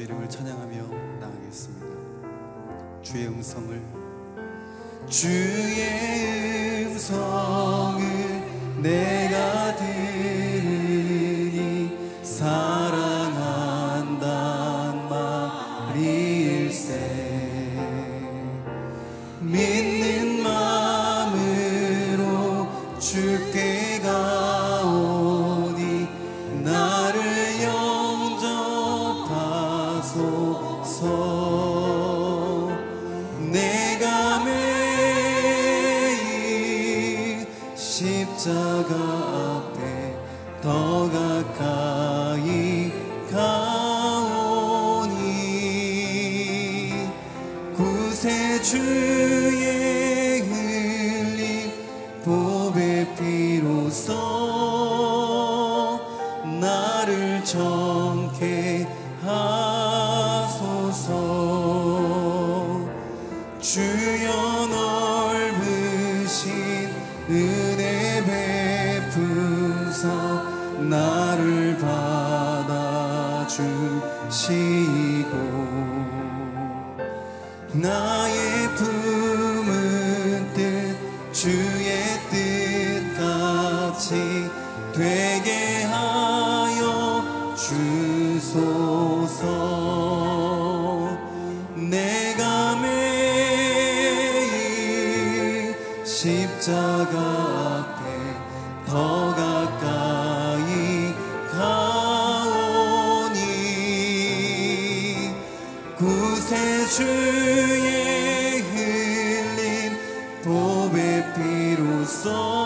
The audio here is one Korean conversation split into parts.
주 이름을 찬양하며 나가겠습니다. 주의 음성을 주의 음성을 내 去。song.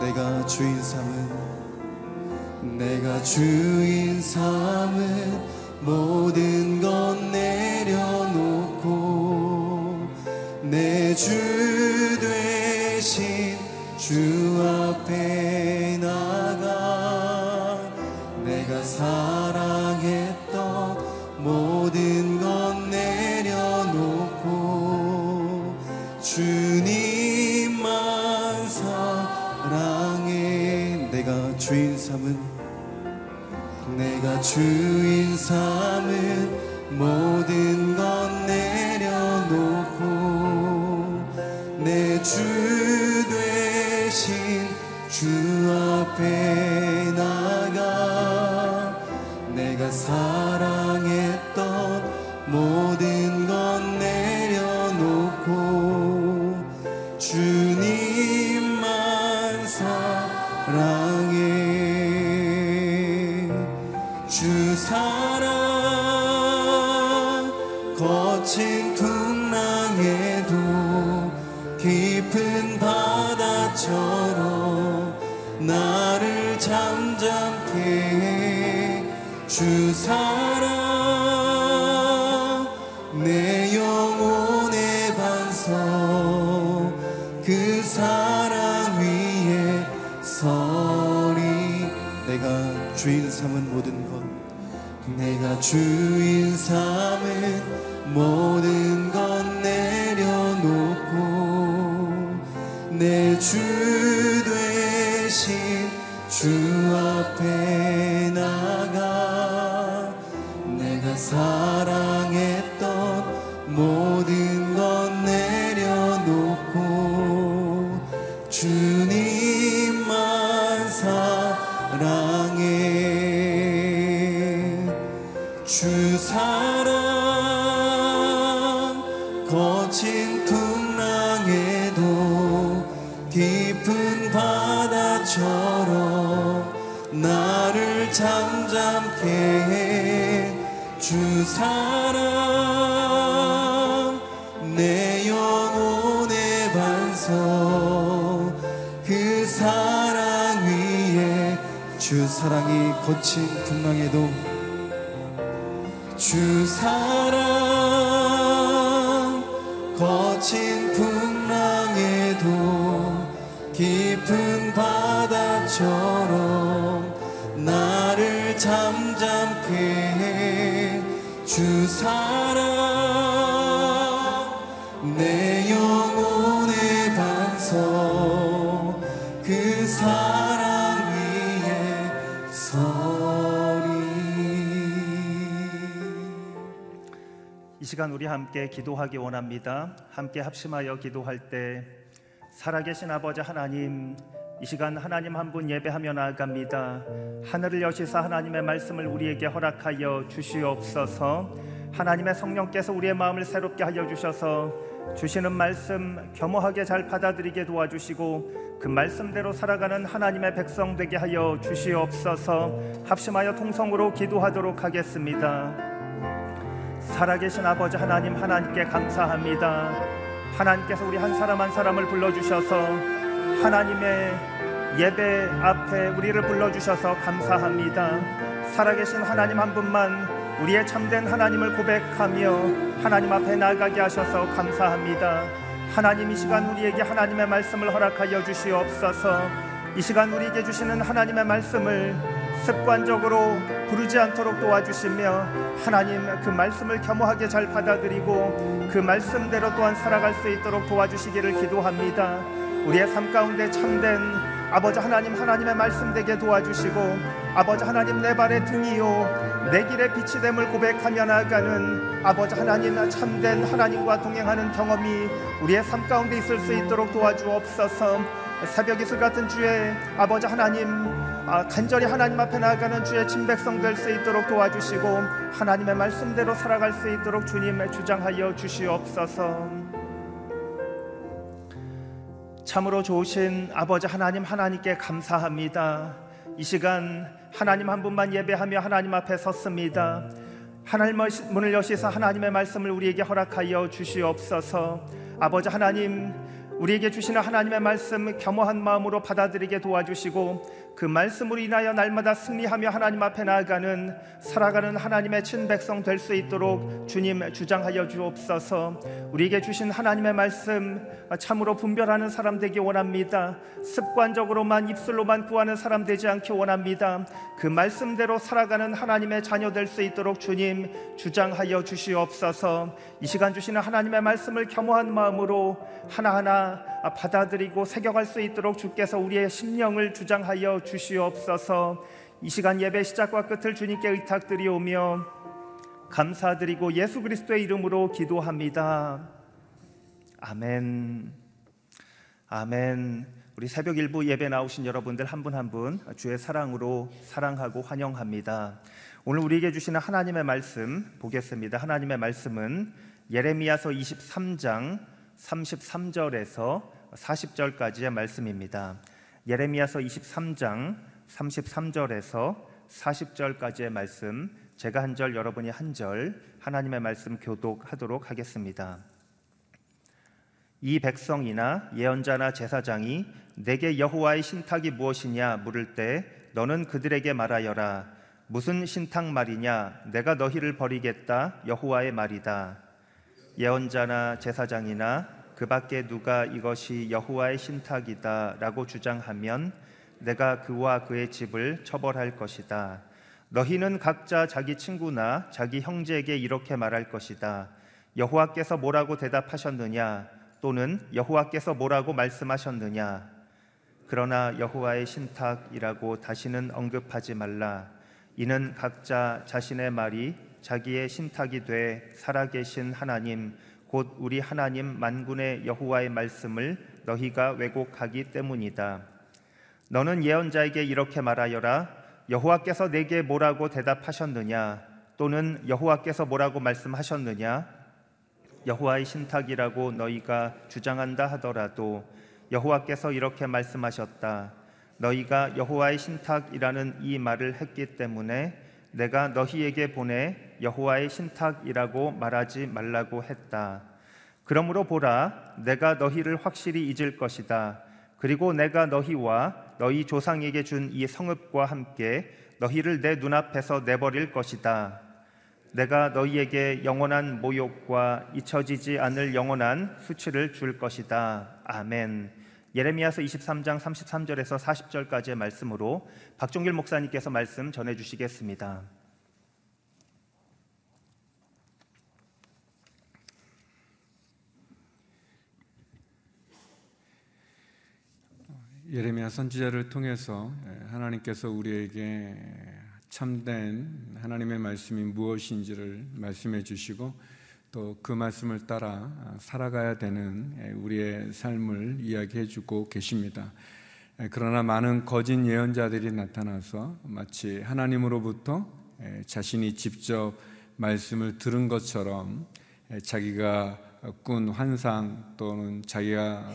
내가 주인 삼은 내가 주인 삼은 모든 것 내려놓고 내 주 되신 주 앞에 주인 삼은 모든 건 내려놓고 내 주 되신 주 앞에 주 사랑 거친 풍랑에도 깊은 바다처럼 나를 잠잠케 해 주 사랑 내가 주인 삼은 모든 것 내려놓고 내 주 되신 주 앞에 거친 풍랑에도 깊은 바다처럼 나를 잠잠케 해주 사랑. 내 영혼의 반석 그 사랑 위에 주 사랑이 거친 풍랑에도 주 사랑 주 사랑 내 영혼의 반석 그 사랑 위에 서리 이 시간 우리 함께 기도하기 원합니다. 함께 합심하여 기도할 때 살아계신 아버지 하나님 이 시간 하나님 한 분 예배하며 나아갑니다. 하늘을 여시사 하나님의 말씀을 우리에게 허락하여 주시옵소서. 하나님의 성령께서 우리의 마음을 새롭게 하여 주셔서 주시는 말씀 겸허하게 잘 받아들이게 도와주시고 그 말씀대로 살아가는 하나님의 백성 되게 하여 주시옵소서. 합심하여 통성으로 기도하도록 하겠습니다. 살아계신 아버지 하나님 하나님께 감사합니다. 하나님께서 우리 한 사람 한 사람을 불러 주셔서 하나님의 예배 앞에 우리를 불러주셔서 감사합니다. 살아계신 하나님 한 분만 우리의 참된 하나님을 고백하며 하나님 앞에 나가게 하셔서 감사합니다. 하나님 이 시간 우리에게 하나님의 말씀을 허락하여 주시옵소서. 이 시간 우리에게 주시는 하나님의 말씀을 습관적으로 부르지 않도록 도와주시며 하나님 그 말씀을 겸허하게 잘 받아들이고 그 말씀대로 또한 살아갈 수 있도록 도와주시기를 기도합니다. 우리의 삶 가운데 참된 아버지 하나님 하나님의 말씀 되게 도와주시고 아버지 하나님 내 발의 등이요 내 길의 빛이 됨을 고백하며 나아가는 아버지 하나님 참된 하나님과 동행하는 경험이 우리의 삶 가운데 있을 수 있도록 도와주옵소서 새벽 이슬 같은 주의 아버지 하나님 아, 간절히 하나님 앞에 나아가는 주의 친백성 될 수 있도록 도와주시고 하나님의 말씀대로 살아갈 수 있도록 주님 주장하여 주시옵소서. 참으로 좋으신 아버지 하나님 하나님께 감사합니다. 이 시간 하나님 한 분만 예배하며 하나님 앞에 섰습니다. 하나님 문을 여시사 하나님의 말씀을 우리에게 허락하여 주시옵소서. 아버지 하나님 우리에게 주시는 하나님의 말씀 겸허한 마음으로 받아들이게 도와주시고 그 말씀으로 인하여 날마다 승리하며 하나님 앞에 나아가는 살아가는 하나님의 친백성 될 수 있도록 주님 주장하여 주옵소서. 우리에게 주신 하나님의 말씀 참으로 분별하는 사람 되기 원합니다. 습관적으로만 입술로만 구하는 사람 되지 않기 원합니다. 그 말씀대로 살아가는 하나님의 자녀 될 수 있도록 주님 주장하여 주시옵소서. 이 시간 주시는 하나님의 말씀을 겸허한 마음으로 하나하나 받아들이고 새겨갈 수 있도록 주께서 우리의 심령을 주장하여 주시옵소서. 이 시간 예배 시작과 끝을 주님께 의탁드리오며 감사드리고 예수 그리스도의 이름으로 기도합니다. 아멘. 아멘. 우리 새벽 일부 예배 나오신 여러분들 한 분 한 분 주의 사랑으로 사랑하고 환영합니다. 오늘 우리에게 주시는 하나님의 말씀 보겠습니다. 하나님의 말씀은 예레미야서 23장 33절에서 40절까지의 말씀입니다. 예레미야서 23장 33절에서 40절까지의 말씀 제가 한 절 여러분이 한 절 하나님의 말씀 교독하도록 하겠습니다. 이 백성이나 예언자나 제사장이 내게 여호와의 신탁이 무엇이냐 물을 때 너는 그들에게 말하여라. 무슨 신탁 말이냐? 내가 너희를 버리겠다. 여호와의 말이다. 예언자나 제사장이나 그 밖에 누가 이것이 여호와의 신탁이다라고 주장하면 내가 그와 그의 집을 처벌할 것이다. 너희는 각자 자기 친구나 자기 형제에게 이렇게 말할 것이다. 여호와께서 뭐라고 대답하셨느냐? 또는 여호와께서 뭐라고 말씀하셨느냐? 그러나 여호와의 신탁이라고 다시는 언급하지 말라. 이는 각자 자신의 말이 자기의 신탁이 돼 살아계신 하나님 곧 우리 하나님 만군의 여호와의 말씀을 너희가 왜곡하기 때문이다. 너는 예언자에게 이렇게 말하여라. 여호와께서 내게 뭐라고 대답하셨느냐? 또는 여호와께서 뭐라고 말씀하셨느냐? 여호와의 신탁이라고 너희가 주장한다 하더라도 여호와께서 이렇게 말씀하셨다. 너희가 여호와의 신탁이라는 이 말을 했기 때문에 내가 너희에게 보내 여호와의 신탁이라고 말하지 말라고 했다. 그러므로 보라, 내가 너희를 확실히 잊을 것이다. 그리고 내가 너희와 너희 조상에게 준 이 성읍과 함께 너희를 내 눈앞에서 내버릴 것이다. 내가 너희에게 영원한 모욕과 잊혀지지 않을 영원한 수치를 줄 것이다. 아멘. 예레미야서 23장 33절에서 40절까지의 말씀으로 박종길 목사님께서 말씀 전해 주시겠습니다. 예레미야 선지자를 통해서 하나님께서 우리에게 참된 하나님의 말씀이 무엇인지를 말씀해 주시고 또 그 말씀을 따라 살아가야 되는 우리의 삶을 이야기해 주고 계십니다. 그러나 많은 거짓 예언자들이 나타나서 마치 하나님으로부터 자신이 직접 말씀을 들은 것처럼 자기가 꾼 환상 또는 자기가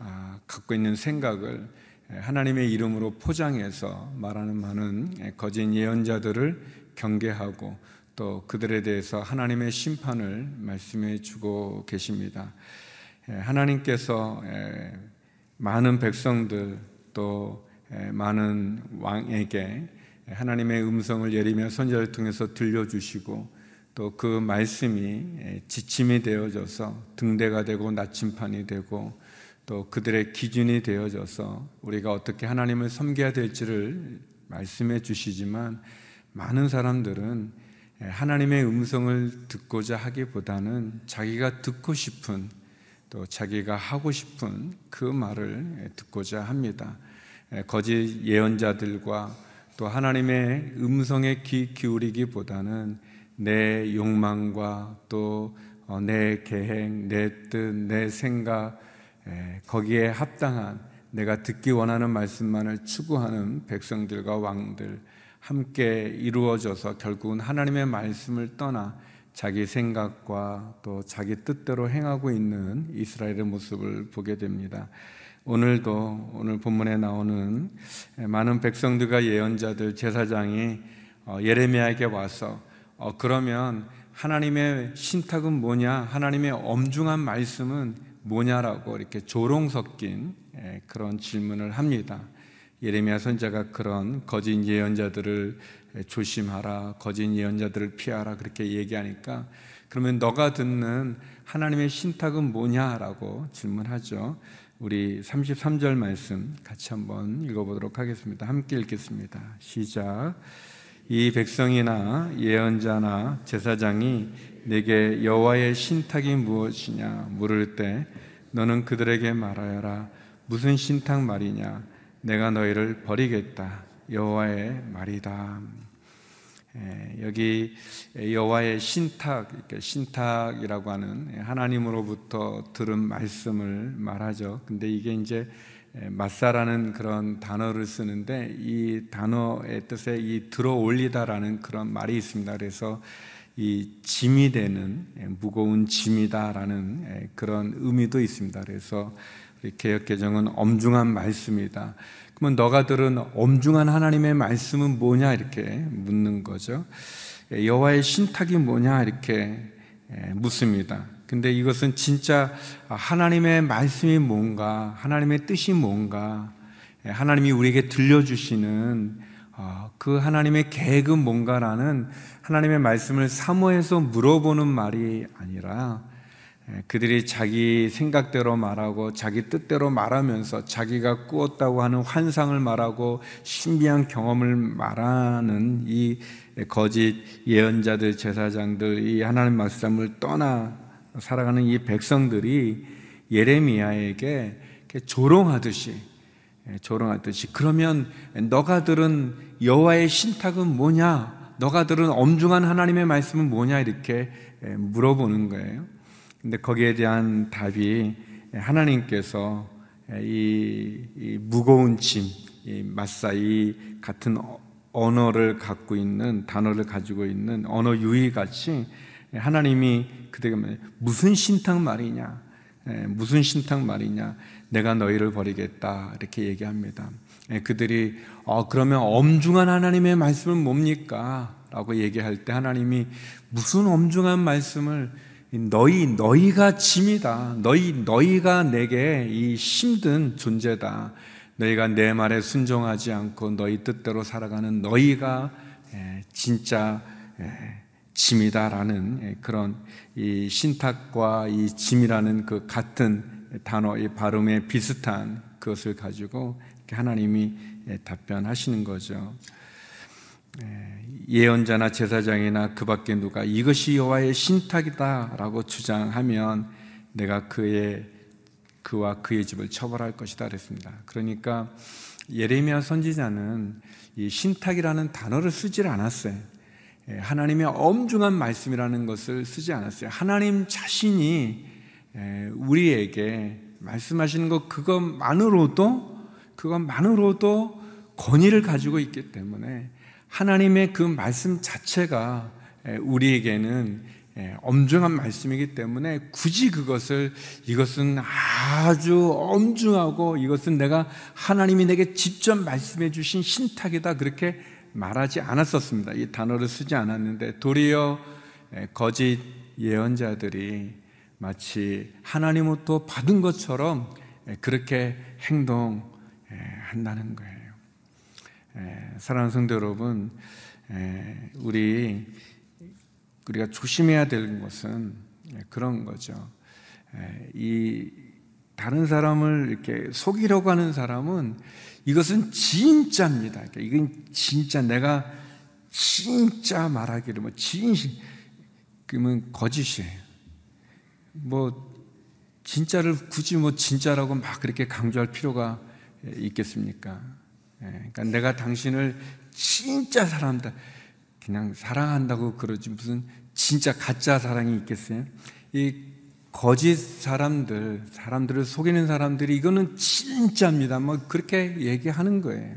아, 갖고 있는 생각을 하나님의 이름으로 포장해서 말하는 많은 거짓 예언자들을 경계하고 또 그들에 대해서 하나님의 심판을 말씀해 주고 계십니다. 하나님께서 많은 백성들 또 많은 왕에게 하나님의 음성을 예리며 선지자를 통해서 들려주시고 또 그 말씀이 지침이 되어져서 등대가 되고 나침판이 되고 또 그들의 기준이 되어져서 우리가 어떻게 하나님을 섬겨야 될지를 말씀해 주시지만 많은 사람들은 하나님의 음성을 듣고자 하기보다는 자기가 듣고 싶은 또 자기가 하고 싶은 그 말을 듣고자 합니다. 거짓 예언자들과 또 하나님의 음성에 귀 기울이기보다는 내 욕망과 또 내 계획, 내 뜻, 내 생각, 거기에 합당한 내가 듣기 원하는 말씀만을 추구하는 백성들과 왕들 함께 이루어져서 결국은 하나님의 말씀을 떠나 자기 생각과 또 자기 뜻대로 행하고 있는 이스라엘의 모습을 보게 됩니다. 오늘도 오늘 본문에 나오는 많은 백성들과 예언자들 제사장이 어, 예레미야에게 와서 어, 그러면 하나님의 신탁은 뭐냐? 하나님의 엄중한 말씀은 뭐냐라고 이렇게 조롱 섞인 예, 그런 질문을 합니다. 예레미야 선자가 그런 거짓 예언자들을 조심하라, 거짓 예언자들을 피하라 그렇게 얘기하니까 그러면 너가 듣는 하나님의 신탁은 뭐냐라고 질문하죠. 우리 33절 말씀 같이 한번 읽어보도록 하겠습니다. 함께 읽겠습니다. 시작. 이 백성이나 예언자나 제사장이 내게 여호와의 신탁이 무엇이냐 물을 때 너는 그들에게 말하여라 무슨 신탁 말이냐 내가 너희를 버리겠다 여호와의 말이다. 예, 여기 여호와의 신탁, 신탁이라고 하는 하나님으로부터 들은 말씀을 말하죠. 근데 이게 이제 마사라는 그런 단어를 쓰는데 이 단어의 뜻에 이 들어 올리다라는 그런 말이 있습니다. 그래서 이 짐이 되는 예, 무거운 짐이다라는 예, 그런 의미도 있습니다. 그래서 개혁 개정은 엄중한 말씀이다. 그러면 너가 들은 엄중한 하나님의 말씀은 뭐냐 이렇게 묻는 거죠. 예, 여호와의 신탁이 뭐냐 이렇게 묻습니다. 근데 이것은 진짜 하나님의 말씀이 뭔가, 하나님의 뜻이 뭔가, 하나님이 우리에게 들려주시는 어, 그 하나님의 계획은 뭔가라는 하나님의 말씀을 사모해서 물어보는 말이 아니라 그들이 자기 생각대로 말하고 자기 뜻대로 말하면서 자기가 꾸었다고 하는 환상을 말하고 신비한 경험을 말하는 이 거짓 예언자들, 제사장들, 이 하나님 말씀을 떠나 살아가는 이 백성들이 예레미야에게 조롱하듯이 조롱하듯이 그러면 너가 들은 여호와의 신탁은 뭐냐? 너가 들은 엄중한 하나님의 말씀은 뭐냐? 이렇게 물어보는 거예요. 근데 거기에 대한 답이 하나님께서 이, 이 무거운 짐, 이 마사 이 같은 언어를 갖고 있는 단어를 가지고 있는 언어 유희 같이 하나님이 그들에게 무슨 신탁 말이냐, 무슨 신탁 말이냐, 내가 너희를 버리겠다 이렇게 얘기합니다. 그들이 어, 그러면 엄중한 하나님의 말씀은 뭡니까? 라고 얘기할 때 하나님이 무슨 엄중한 말씀을 너희 너희가 짐이다. 너희 너희가 내게 이 힘든 존재다. 너희가 내 말에 순종하지 않고 너희 뜻대로 살아가는 너희가 진짜 짐이다라는 그런 이 신탁과 이 짐이라는 그 같은 단어 이 발음에 비슷한 그것을 가지고 하나님이 답변하시는 거죠. 예언자나 제사장이나 그밖에 누가 이것이 여호와의 신탁이다라고 주장하면 내가 그의 그와 그의 집을 처벌할 것이다 그랬습니다. 그러니까 예레미야 선지자는 이 신탁이라는 단어를 쓰질 않았어요. 하나님의 엄중한 말씀이라는 것을 쓰지 않았어요. 하나님 자신이 우리에게 말씀하시는 것 그것만으로도 그것만으로도 권위를 가지고 있기 때문에 하나님의 그 말씀 자체가 우리에게는 엄중한 말씀이기 때문에 굳이 그것을 이것은 아주 엄중하고 이것은 내가 하나님이 내게 직접 말씀해 주신 신탁이다 그렇게 말하지 않았었습니다. 이 단어를 쓰지 않았는데 도리어 거짓 예언자들이 마치 하나님으로부터 받은 것처럼 그렇게 행동한다는 거예요. 사랑하는 성도 여러분, 우리 우리가 조심해야 될 것은 그런 거죠. 이 다른 사람을 이렇게 속이려고 하는 사람은 이것은 진짜입니다. 그러니까 이건 진짜 내가 진짜 말하기를 뭐 진실 그러면 거짓이에요. 뭐 진짜를 굳이 뭐 진짜라고 막 그렇게 강조할 필요가 있겠습니까? 예, 그러니까 내가 당신을 진짜 사랑한다. 그냥 사랑한다고 그러지 무슨 진짜 가짜 사랑이 있겠어요? 이 거짓 사람들, 사람들을 속이는 사람들이 이거는 진짜입니다. 뭐 그렇게 얘기하는 거예요.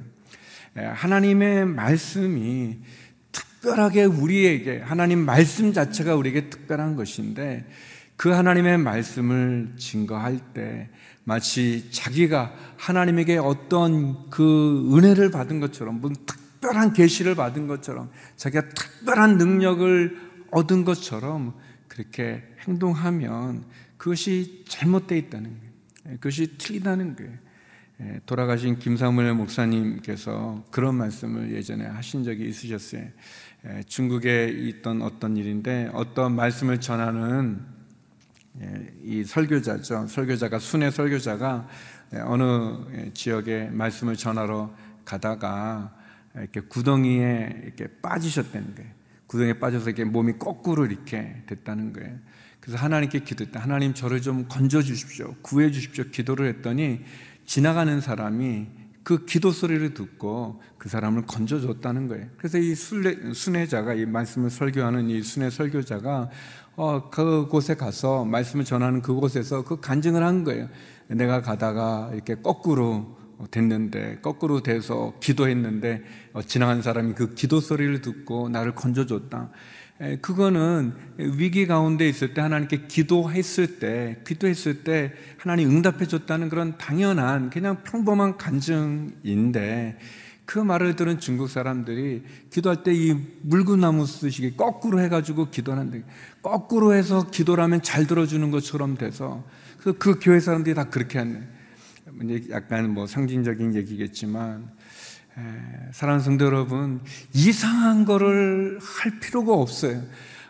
예, 하나님의 말씀이 특별하게 우리에게 하나님 말씀 자체가 우리에게 특별한 것인데 그 하나님의 말씀을 증거할 때 마치 자기가 하나님에게 어떤 그 은혜를 받은 것처럼 무슨 특별한 계시를 받은 것처럼 자기가 특별한 능력을 얻은 것처럼 그렇게 행동하면 그것이 잘못되어 있다는 거예요. 예, 그것이 틀리다는 거예요. 예, 돌아가신 김사무엘 목사님께서 그런 말씀을 예전에 하신 적이 있으셨어요. 예, 중국에 있던 어떤 일인데 어떤 말씀을 전하는 예, 이 설교자죠. 설교자가 순회 설교자가 예, 어느 예, 지역에 말씀을 전하러 가다가 이렇게 구덩이에 이렇게 빠지셨다는 거예요. 구덩이에 빠져서 이렇게 몸이 거꾸로 이렇게 됐다는 거예요. 그래서 하나님께 기도했다. 하나님 저를 좀 건져 주십시오. 구해 주십시오. 기도를 했더니 지나가는 사람이 그 기도 소리를 듣고 그 사람을 건져줬다는 거예요. 그래서 이 순례, 순회자가 이 말씀을 설교하는 이 순회 설교자가 어, 그곳에 가서 말씀을 전하는 그곳에서 그 간증을 한 거예요. 내가 가다가 이렇게 거꾸로 됐는데, 거꾸로 돼서 기도했는데, 어, 지나간 사람이 그 기도 소리를 듣고 나를 건져줬다. 에, 그거는 위기 가운데 있을 때 하나님께 기도했을 때, 기도했을 때 하나님 응답해 줬다는 그런 당연한 그냥 평범한 간증인데 그 말을 들은 중국 사람들이 기도할 때 이 물구나무 쓰시기 거꾸로 해가지고 기도하는데 거꾸로 해서 기도를 하면 잘 들어주는 것처럼 돼서 그, 그 교회 사람들이 다 그렇게 하네. 약간 뭐 상징적인 얘기겠지만 사랑하는 성도 여러분, 이상한 거를 할 필요가 없어요.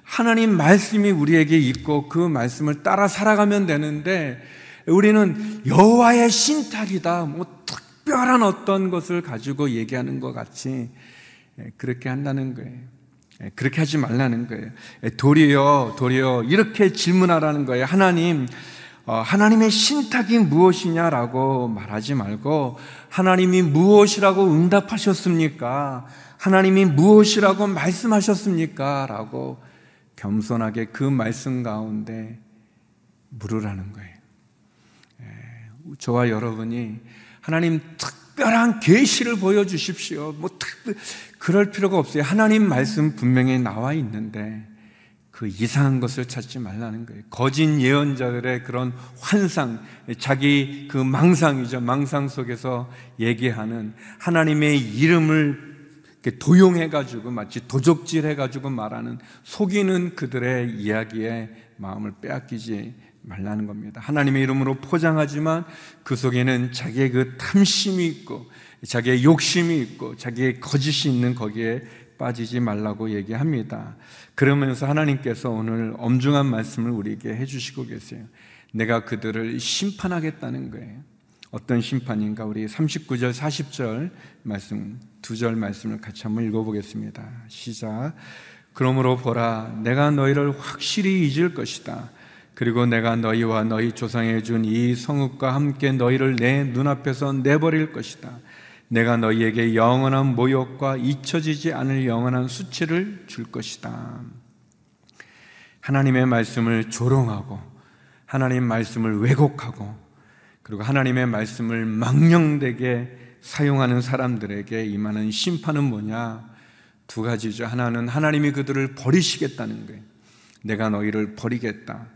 하나님 말씀이 우리에게 있고 그 말씀을 따라 살아가면 되는데 우리는 여호와의 신탁이다. 뭐 특별한 어떤 것을 가지고 얘기하는 것 같이 그렇게 한다는 거예요. 그렇게 하지 말라는 거예요. 도리어, 도리어 이렇게 질문하라는 거예요. 하나님, 어, 하나님의 신탁이 무엇이냐라고 말하지 말고 하나님이 무엇이라고 응답하셨습니까? 하나님이 무엇이라고 말씀하셨습니까? 라고 겸손하게 그 말씀 가운데 물으라는 거예요. 저와 여러분이 하나님 특별한 계시를 보여 주십시오. 뭐 특별 그럴 필요가 없어요. 하나님 말씀 분명히 나와 있는데 그 이상한 것을 찾지 말라는 거예요. 거짓 예언자들의 그런 환상, 자기 그 망상이죠. 망상 속에서 얘기하는 하나님의 이름을 도용해가지고 마치 도적질해가지고 말하는 속이는 그들의 이야기에 마음을 빼앗기지 말라는 겁니다. 하나님의 이름으로 포장하지만 그 속에는 자기의 그 탐심이 있고 자기의 욕심이 있고 자기의 거짓이 있는 거기에 빠지지 말라고 얘기합니다. 그러면서 하나님께서 오늘 엄중한 말씀을 우리에게 해주시고 계세요. 내가 그들을 심판하겠다는 거예요. 어떤 심판인가? 우리 39절, 40절 말씀, 두 절 말씀을 같이 한번 읽어보겠습니다. 시작. 그러므로 보라, 내가 너희를 확실히 잊을 것이다. 그리고 내가 너희와 너희 조상에 준 이 성읍과 함께 너희를 내 눈앞에서 내버릴 것이다. 내가 너희에게 영원한 모욕과 잊혀지지 않을 영원한 수치를 줄 것이다. 하나님의 말씀을 조롱하고 하나님 말씀을 왜곡하고 그리고 하나님의 말씀을 망령되게 사용하는 사람들에게 임하는 심판은 뭐냐? 두 가지죠. 하나는 하나님이 그들을 버리시겠다는 거예요. 내가 너희를 버리겠다.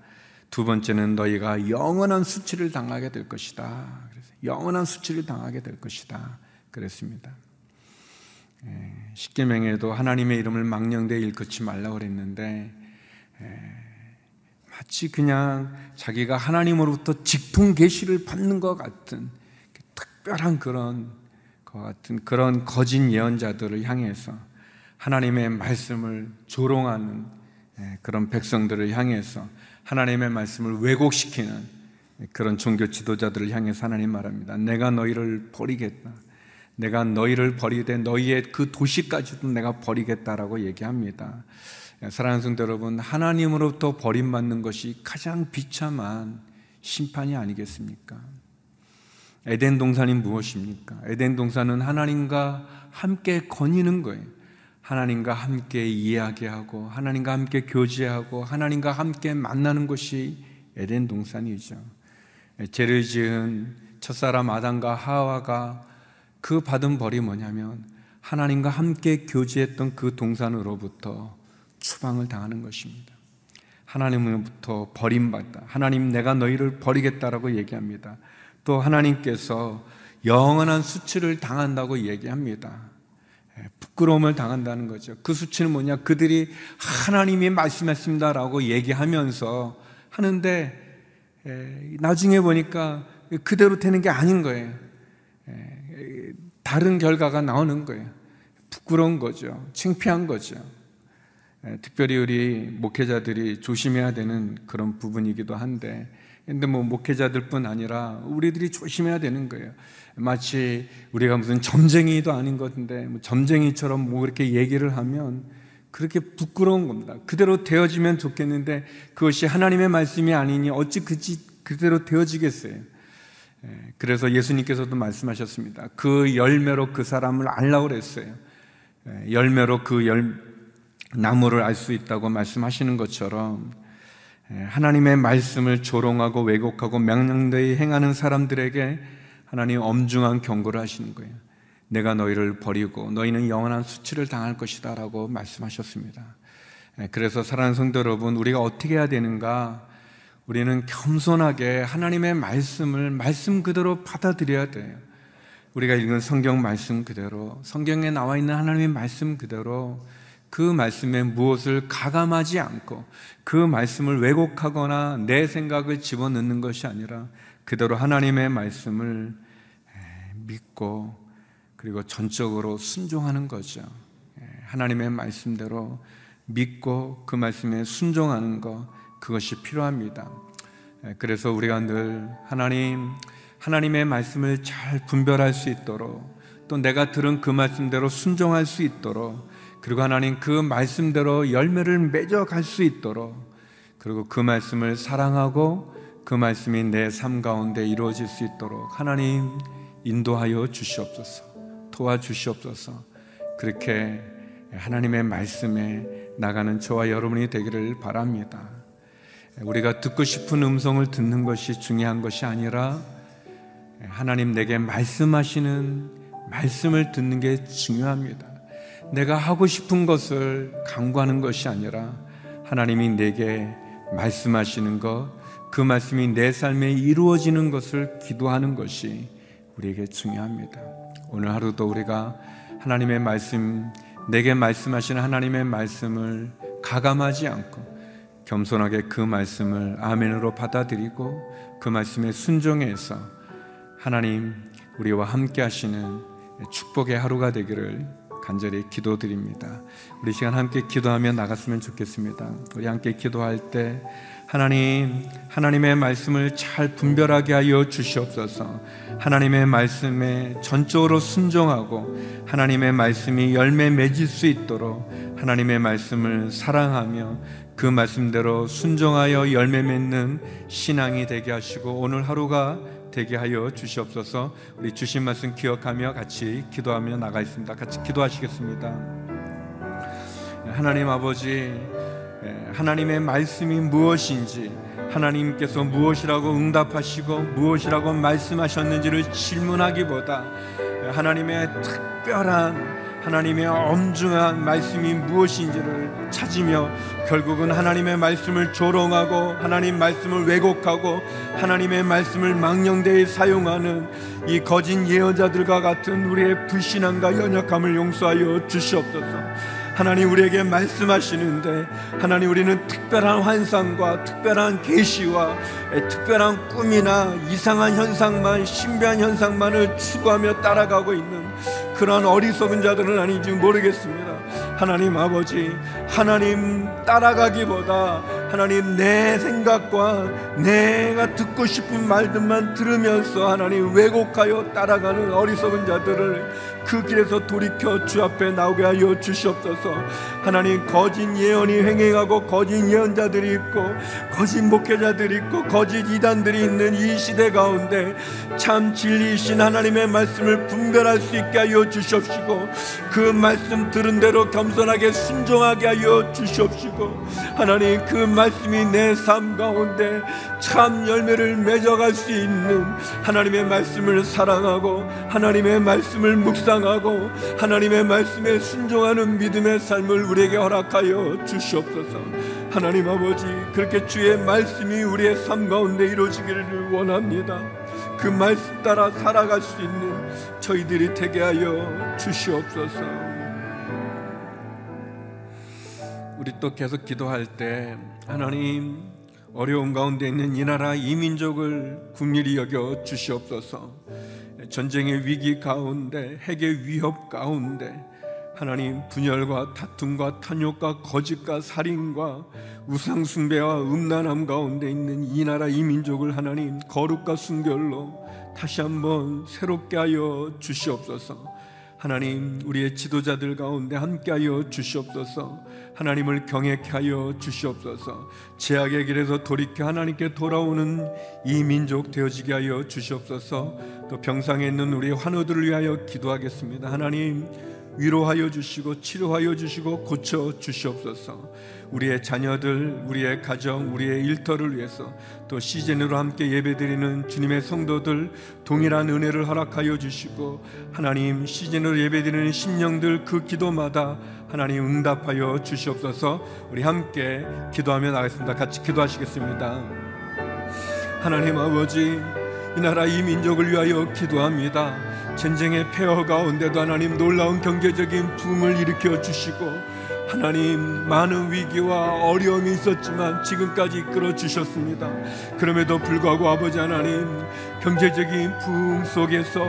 두 번째는 너희가 영원한 수치를 당하게 될 것이다. 영원한 수치를 당하게 될 것이다. 그랬습니다. 예, 십계명에도 하나님의 이름을 망령되이 일컫지 말라고 그랬는데 예, 마치 그냥 자기가 하나님으로부터 직통 계시를 받는 것 같은 특별한 그런 것 같은 그런 거짓 예언자들을 향해서 하나님의 말씀을 조롱하는 예, 그런 백성들을 향해서 하나님의 말씀을 왜곡시키는 그런 종교 지도자들을 향해서 하나님 말합니다. 내가 너희를 버리겠다. 내가 너희를 버리되 너희의 그 도시까지도 내가 버리겠다라고 얘기합니다. 사랑하는 성도 여러분, 하나님으로부터 버림받는 것이 가장 비참한 심판이 아니겠습니까? 에덴 동산이 무엇입니까? 에덴 동산은 하나님과 함께 거니는 거예요. 하나님과 함께 이야기하고, 하나님과 함께 교제하고, 하나님과 함께 만나는 것이 에덴 동산이죠. 죄를 지은 첫사람 아담과 하와가 그 받은 벌이 뭐냐면 하나님과 함께 교제했던 그 동산으로부터 추방을 당하는 것입니다. 하나님으로부터 버림받다. 하나님 내가 너희를 버리겠다라고 얘기합니다. 또 하나님께서 영원한 수치를 당한다고 얘기합니다. 예, 부끄러움을 당한다는 거죠. 그 수치는 뭐냐? 그들이 하나님이 말씀했습니다라고 얘기하면서 하는데 예, 나중에 보니까 그대로 되는 게 아닌 거예요. 예, 다른 결과가 나오는 거예요. 부끄러운 거죠. 창피한 거죠. 예, 특별히 우리 목회자들이 조심해야 되는 그런 부분이기도 한데, 근데 뭐 목회자들뿐 아니라 우리들이 조심해야 되는 거예요. 마치 우리가 무슨 점쟁이도 아닌 것인데, 뭐 점쟁이처럼 뭐 그렇게 얘기를 하면 그렇게 부끄러운 겁니다. 그대로 되어지면 좋겠는데 그것이 하나님의 말씀이 아니니 어찌 그지 그대로 되어지겠어요. 예, 그래서 예수님께서도 말씀하셨습니다. 그 열매로 그 사람을 알라고 그랬어요. 예, 열매로 그 열, 나무를 알 수 있다고 말씀하시는 것처럼 예, 하나님의 말씀을 조롱하고 왜곡하고 명령되이 행하는 사람들에게 하나님 엄중한 경고를 하시는 거예요. 내가 너희를 버리고 너희는 영원한 수치를 당할 것이다 라고 말씀하셨습니다. 예, 그래서 사랑하는 성도 여러분, 우리가 어떻게 해야 되는가? 우리는 겸손하게 하나님의 말씀을 말씀 그대로 받아들여야 돼요. 우리가 읽은 성경 말씀 그대로, 성경에 나와 있는 하나님의 말씀 그대로 그 말씀에 무엇을 가감하지 않고 그 말씀을 왜곡하거나 내 생각을 집어넣는 것이 아니라 그대로 하나님의 말씀을 믿고 그리고 전적으로 순종하는 거죠. 하나님의 말씀대로 믿고 그 말씀에 순종하는 것 그것이 필요합니다. 그래서 우리가 늘 하나님 하나님의 말씀을 잘 분별할 수 있도록 또 내가 들은 그 말씀대로 순종할 수 있도록 그리고 하나님 그 말씀대로 열매를 맺어 갈 수 있도록 그리고 그 말씀을 사랑하고 그 말씀이 내 삶 가운데 이루어질 수 있도록 하나님 인도하여 주시옵소서 도와주시옵소서 그렇게 하나님의 말씀에 나가는 저와 여러분이 되기를 바랍니다. 우리가 듣고 싶은 음성을 듣는 것이 중요한 것이 아니라 하나님 내게 말씀하시는 말씀을 듣는 게 중요합니다. 내가 하고 싶은 것을 강구하는 것이 아니라 하나님이 내게 말씀하시는 것, 그 말씀이 내 삶에 이루어지는 것을 기도하는 것이 우리에게 중요합니다. 오늘 하루도 우리가 하나님의 말씀, 내게 말씀하시는 하나님의 말씀을 가감하지 않고 겸손하게 그 말씀을 아멘으로 받아들이고 그 말씀에 순종해서 하나님 우리와 함께 하시는 축복의 하루가 되기를 간절히 기도드립니다. 우리 시간 함께 기도하며 나갔으면 좋겠습니다. 우리 함께 기도할 때 하나님, 하나님의 말씀을 잘 분별하게 하여 주시옵소서. 하나님의 말씀에 전적으로 순종하고 하나님의 말씀이 열매 맺을 수 있도록 하나님의 말씀을 사랑하며 그 말씀대로 순종하여 열매 맺는 신앙이 되게 하시고 오늘 하루가 되게 하여 주시옵소서. 우리 주신 말씀 기억하며 같이 기도하며 나가 있습니다. 같이 기도하시겠습니다. 하나님 아버지, 하나님의 말씀이 무엇인지, 하나님께서 무엇이라고 응답하시고 무엇이라고 말씀하셨는지를 질문하기보다 하나님의 특별한 하나님의 엄중한 말씀이 무엇인지를 찾으며 결국은 하나님의 말씀을 조롱하고 하나님 말씀을 왜곡하고 하나님의 말씀을 망령되이 사용하는 이 거짓 예언자들과 같은 우리의 불신함과 연약함을 용서하여 주시옵소서. 하나님 우리에게 말씀하시는데 하나님 우리는 특별한 환상과 특별한 계시와 특별한 꿈이나 이상한 현상만 신비한 현상만을 추구하며 따라가고 있는 그런 어리석은 자들은 아닌지 모르겠습니다. 하나님 아버지 하나님 따라가기보다 하나님 내 생각과 내가 듣고 싶은 말들만 들으면서 하나님 왜곡하여 따라가는 어리석은 자들을 그 길에서 돌이켜 주 앞에 나오게 하여 주시옵소서. 하나님 거짓 예언이 횡행하고 거짓 예언자들이 있고 거짓 목회자들이 있고 거짓 이단들이 있는 이 시대 가운데 참 진리이신 하나님의 말씀을 분별할 수 있게 하여 주시옵시고 그 말씀 들은 대로 겸손하게 순종하게 하여 주시옵시고 하나님 그 말씀이 내 삶 가운데 참 열매를 맺어갈 수 있는 하나님의 말씀을 사랑하고 하나님의 말씀을 묵상 하고 하나님의 말씀에 순종하는 믿음의 삶을 우리에게 허락하여 주시옵소서. 하나님 아버지 그렇게 주의 말씀이 우리의 삶 가운데 이루어지기를 원합니다. 그 말씀 따라 살아갈 수 있는 저희들이 되게 하여 주시옵소서. 우리 또 계속 기도할 때 하나님 어려움 가운데 있는 이 나라 이 민족을 국리히 여겨 주시옵소서. 전쟁의 위기 가운데 핵의 위협 가운데 하나님 분열과 다툼과 탄욕과 거짓과 살인과 우상 숭배와 음란함 가운데 있는 이 나라 이 민족을 하나님 거룩과 순결로 다시 한번 새롭게 하여 주시옵소서. 하나님 우리의 지도자들 가운데 함께하여 주시옵소서. 하나님을 경외케 하여 주시옵소서. 제약의 길에서 돌이켜 하나님께 돌아오는 이 민족 되어지게 하여 주시옵소서. 또 병상에 있는 우리 환우들을 위하여 기도하겠습니다. 하나님 위로하여 주시고 치료하여 주시고 고쳐 주시옵소서. 우리의 자녀들, 우리의 가정, 우리의 일터를 위해서 또 시즌으로 함께 예배드리는 주님의 성도들 동일한 은혜를 허락하여 주시고 하나님 시즌으로 예배드리는 심령들 그 기도마다 하나님 응답하여 주시옵소서. 우리 함께 기도하며 나가겠습니다. 같이 기도하시겠습니다. 하나님 아버지 이 나라 이 민족을 위하여 기도합니다. 전쟁의 폐허 가운데도 하나님 놀라운 경제적인 붐을 일으켜 주시고 하나님 많은 위기와 어려움이 있었지만 지금까지 이끌어 주셨습니다. 그럼에도 불구하고 아버지 하나님 경제적인 부흥 속에서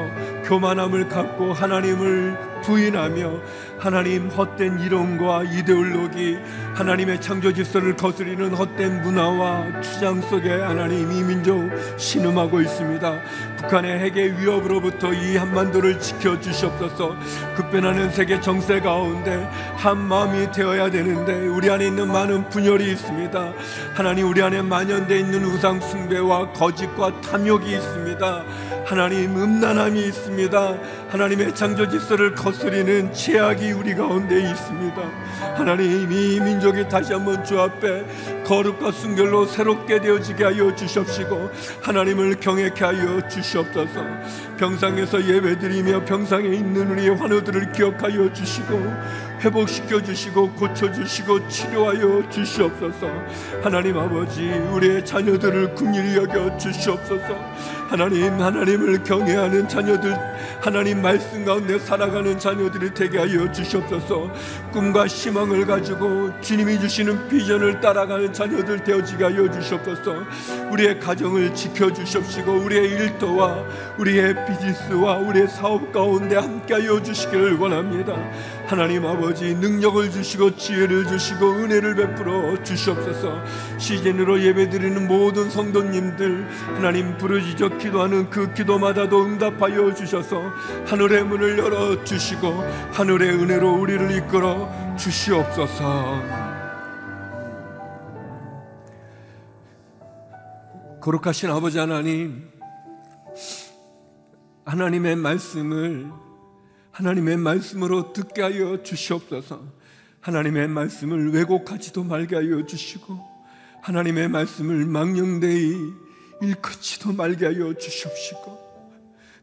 교만함을 갖고 하나님을 부인하며 하나님 헛된 이론과 이데올로기 하나님의 창조 질서를 거스리는 헛된 문화와 주장 속에 하나님 이 민족 신음하고 있습니다. 북한의 핵의 위협으로부터 이 한반도를 지켜 주시옵소서. 급변하는 세계 정세 가운데 한 마음이 되어야 되는데 우리 안에 있는 많은 분열이 있습니다. 하나님 우리 안에 만연돼 있는 우상 숭배와 거짓과 탐욕이 있습니다. 하나님 음란함이 있습니다. 하나님의 창조 질서를 거 스리는 죄악이 우리 가운데 있습니다. 하나님 이 민족이 다시 한번 주 앞에 거룩과 순결로 새롭게 되어지게 하여 주십시고 하나님을 경외케 하여 주시옵소서. 병상에서 예배드리며 병상에 있는 우리의 환우들을 기억하여 주시고 회복시켜 주시고 고쳐 주시고 치료하여 주시옵소서. 하나님 아버지 우리의 자녀들을 긍휼히 여겨 주시옵소서. 하나님 하나님을 경외하는 자녀들 하나님 말씀 가운데 살아가는 자녀들이 되게 하여 주시옵소서. 꿈과 희망을 가지고 주님이 주시는 비전을 따라가는 자녀들 되어지게 하여 주시옵소서. 우리의 가정을 지켜 주십시고 우리의 일터와 우리의 비즈니스와 우리의 사업 가운데 함께 하여 주시기를 원합니다. 하나님 아버지 능력을 주시고 지혜를 주시고 은혜를 베풀어 주시옵소서. 시즌으로 예배드리는 모든 성도님들 하나님 부르짖어 기도하는 그 기도마다도 응답하여 주셔서 하늘의 문을 열어 주시고 하늘의 은혜로 우리를 이끌어 주시옵소서. 거룩하신 아버지 하나님, 하나님의 말씀을 하나님의 말씀으로 듣게 하여 주시옵소서. 하나님의 말씀을 왜곡하지도 말게 하여 주시고 하나님의 말씀을 망령되이 일컫지도 말게 하여 주시옵시고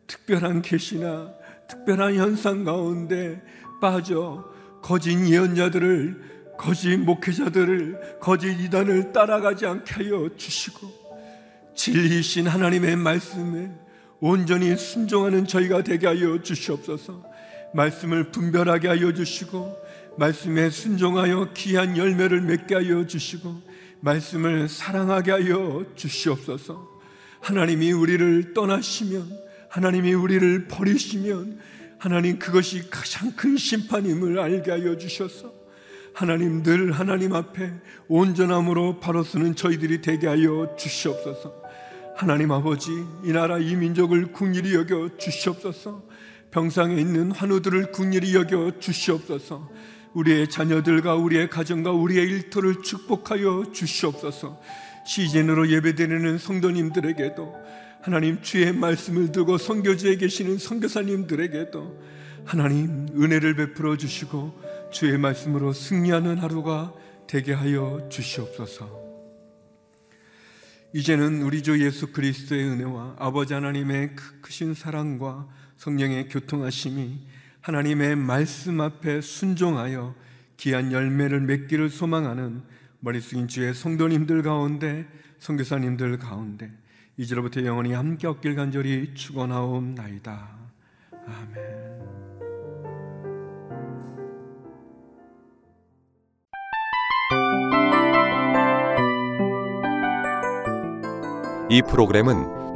특별한 계시나 특별한 현상 가운데 빠져 거짓 예언자들을 거짓 목회자들을 거짓 이단을 따라가지 않게 하여 주시고 진리이신 하나님의 말씀에 온전히 순종하는 저희가 되게 하여 주시옵소서. 말씀을 분별하게 하여 주시고 말씀에 순종하여 귀한 열매를 맺게 하여 주시고 말씀을 사랑하게 하여 주시옵소서. 하나님이 우리를 떠나시면 하나님이 우리를 버리시면 하나님 그것이 가장 큰 심판임을 알게 하여 주셔서 하나님 늘 하나님 앞에 온전함으로 바로 서는 저희들이 되게 하여 주시옵소서. 하나님 아버지 이 나라 이 민족을 궁일히 여겨 주시옵소서. 병상에 있는 환우들을 궁일히 여겨 주시옵소서. 우리의 자녀들과 우리의 가정과 우리의 일터를 축복하여 주시옵소서. 시즌으로 예배드리는 성도님들에게도 하나님 주의 말씀을 두고 선교지에 계시는 선교사님들에게도 하나님 은혜를 베풀어 주시고 주의 말씀으로 승리하는 하루가 되게 하여 주시옵소서. 이제는 우리 주 예수 그리스도의 은혜와 아버지 하나님의 크신 사랑과 성령의 교통하심이 하나님의 말씀 앞에 순종하여 귀한 열매를 맺기를 소망하는 머리 숙인 주의 성도님들 가운데 선교사님들 가운데 이제로부터 영원히 함께 얻길 간절히 축원하옵나이다. 아멘. 이 프로그램은